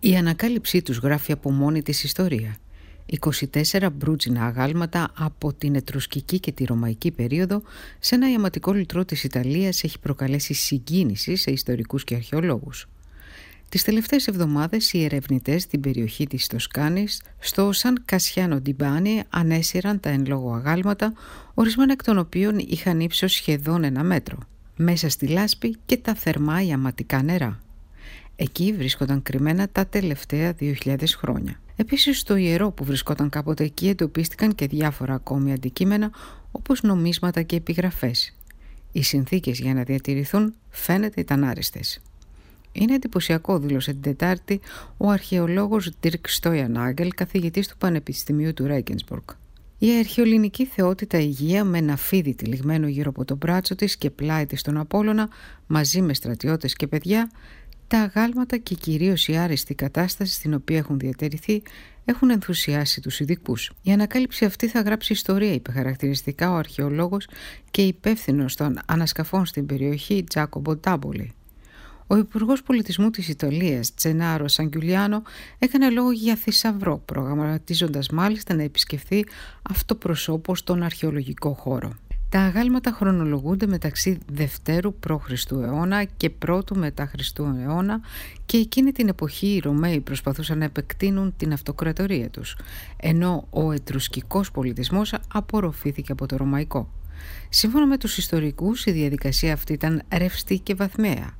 Η ανακάλυψή τους γράφει από μόνη της ιστορία. 24 μπρούτζινα αγάλματα από την Ετρουσκική και τη Ρωμαϊκή περίοδο σε ένα ιαματικό λιτρό της Ιταλίας έχει προκαλέσει συγκίνηση σε ιστορικούς και αρχαιολόγους. Τις τελευταίες εβδομάδες οι ερευνητές στην περιοχή της Τοσκάνης στο Σαν Κασιάνο Ντιμπάνι ανέσυραν τα εν λόγω αγάλματα, ορισμένα εκ των οποίων είχαν ύψος σχεδόν ένα μέτρο, μέσα στη λάσπη και τα θερμά ιαματικά νερά. Εκεί βρίσκονταν κρυμμένα τα τελευταία 2.000 χρόνια. Επίσης στο ιερό που βρισκόταν κάποτε εκεί εντοπίστηκαν και διάφορα ακόμη αντικείμενα όπως νομίσματα και επιγραφές. Οι συνθήκες για να διατηρηθούν φαίνεται ήταν άριστες. Είναι εντυπωσιακό, δήλωσε την Τετάρτη ο αρχαιολόγος Dirk Stoyanagel, καθηγητής του Πανεπιστημίου του Ρέγκενσμπορκ. Η αρχαιολινική θεότητα Υγεία με ένα φίδι τυλιγμένο γύρω από το μπράτσο της και πλάι της στον Απόλλωνα μαζί με στρατιώτες και παιδιά τα αγάλματα και κυρίως η άριστη κατάσταση στην οποία έχουν διατηρηθεί έχουν ενθουσιάσει τους ειδικούς. Η ανακάλυψη αυτή θα γράψει ιστορία, είπε χαρακτηριστικά ο αρχαιολόγος και υπεύθυνο των ανασκαφών στην περιοχή Τζάκομπο Τάμπολη. Ο Υπουργός Πολιτισμού της Ιταλίας, Τσενάρο Σαγκιουλιάνο, έκανε λόγο για θησαυρό, προγραμματίζοντας μάλιστα να επισκεφθεί αυτό προσώπο στον αρχαιολογικό χώρο. Τα αγάλματα χρονολογούνται μεταξύ Δευτέρου π.Χ. αιώνα και Πρώτου μετά Χριστού αιώνα και εκείνη την εποχή οι Ρωμαίοι προσπαθούσαν να επεκτείνουν την αυτοκρατορία τους, ενώ ο ετρουσκικός πολιτισμός απορροφήθηκε από το ρωμαϊκό. Σύμφωνα με τους ιστορικούς η διαδικασία αυτή ήταν ρευστή και βαθμαία.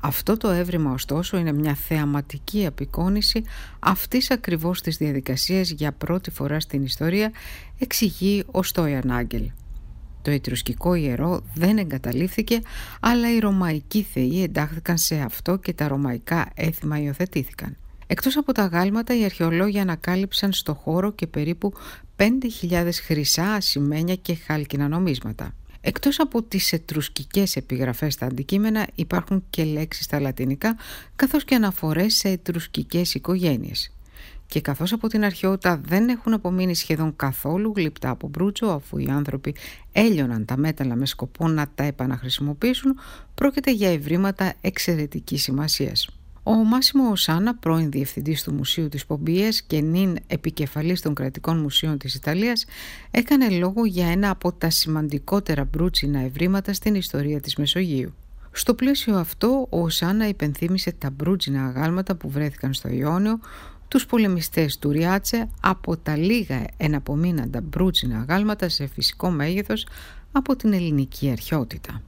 Αυτό το έβριμα ωστόσο είναι μια θεαματική απεικόνηση αυτής ακριβώς της διαδικασίας για πρώτη φορά στην ιστορία εξηγεί ο Στόιαν Άγγελ. Το Ιτρουσκικό ιερό δεν εγκαταλείφθηκε, αλλά οι Ρωμαϊκοί θεοί εντάχθηκαν σε αυτό και τα Ρωμαϊκά έθιμα υιοθετήθηκαν. Εκτός από τα γάλματα, οι αρχαιολόγοι ανακάλυψαν στο χώρο και περίπου 5.000 χρυσά ασημένια και χάλκινα νομίσματα. Εκτός από τις ετρουσκικές επιγραφές στα αντικείμενα υπάρχουν και λέξεις στα λατινικά καθώς και αναφορές σε ετρουσκικές οικογένειες και καθώς από την αρχαιότητα δεν έχουν απομείνει σχεδόν καθόλου γλυπτά από μπρούτσο αφού οι άνθρωποι έλειωναν τα μέταλλα με σκοπό να τα επαναχρησιμοποιήσουν πρόκειται για ευρήματα εξαιρετικής σημασίας. Ο Μάσιμο Οσάνα, πρώην διευθυντής του Μουσείου της Πομπίας και νυν επικεφαλής των κρατικών μουσείων της Ιταλίας, έκανε λόγο για ένα από τα σημαντικότερα μπρούτσινα ευρήματα στην ιστορία της Μεσογείου. Στο πλαίσιο αυτό, ο Οσάνα υπενθύμησε τα μπρούτσινα αγάλματα που βρέθηκαν στο Ιόνιο, τους πολεμιστές του Ριάτσε από τα λίγα εναπομείναντα μπρούτσινα αγάλματα σε φυσικό μέγεθος από την ελληνική αρχαιότητα.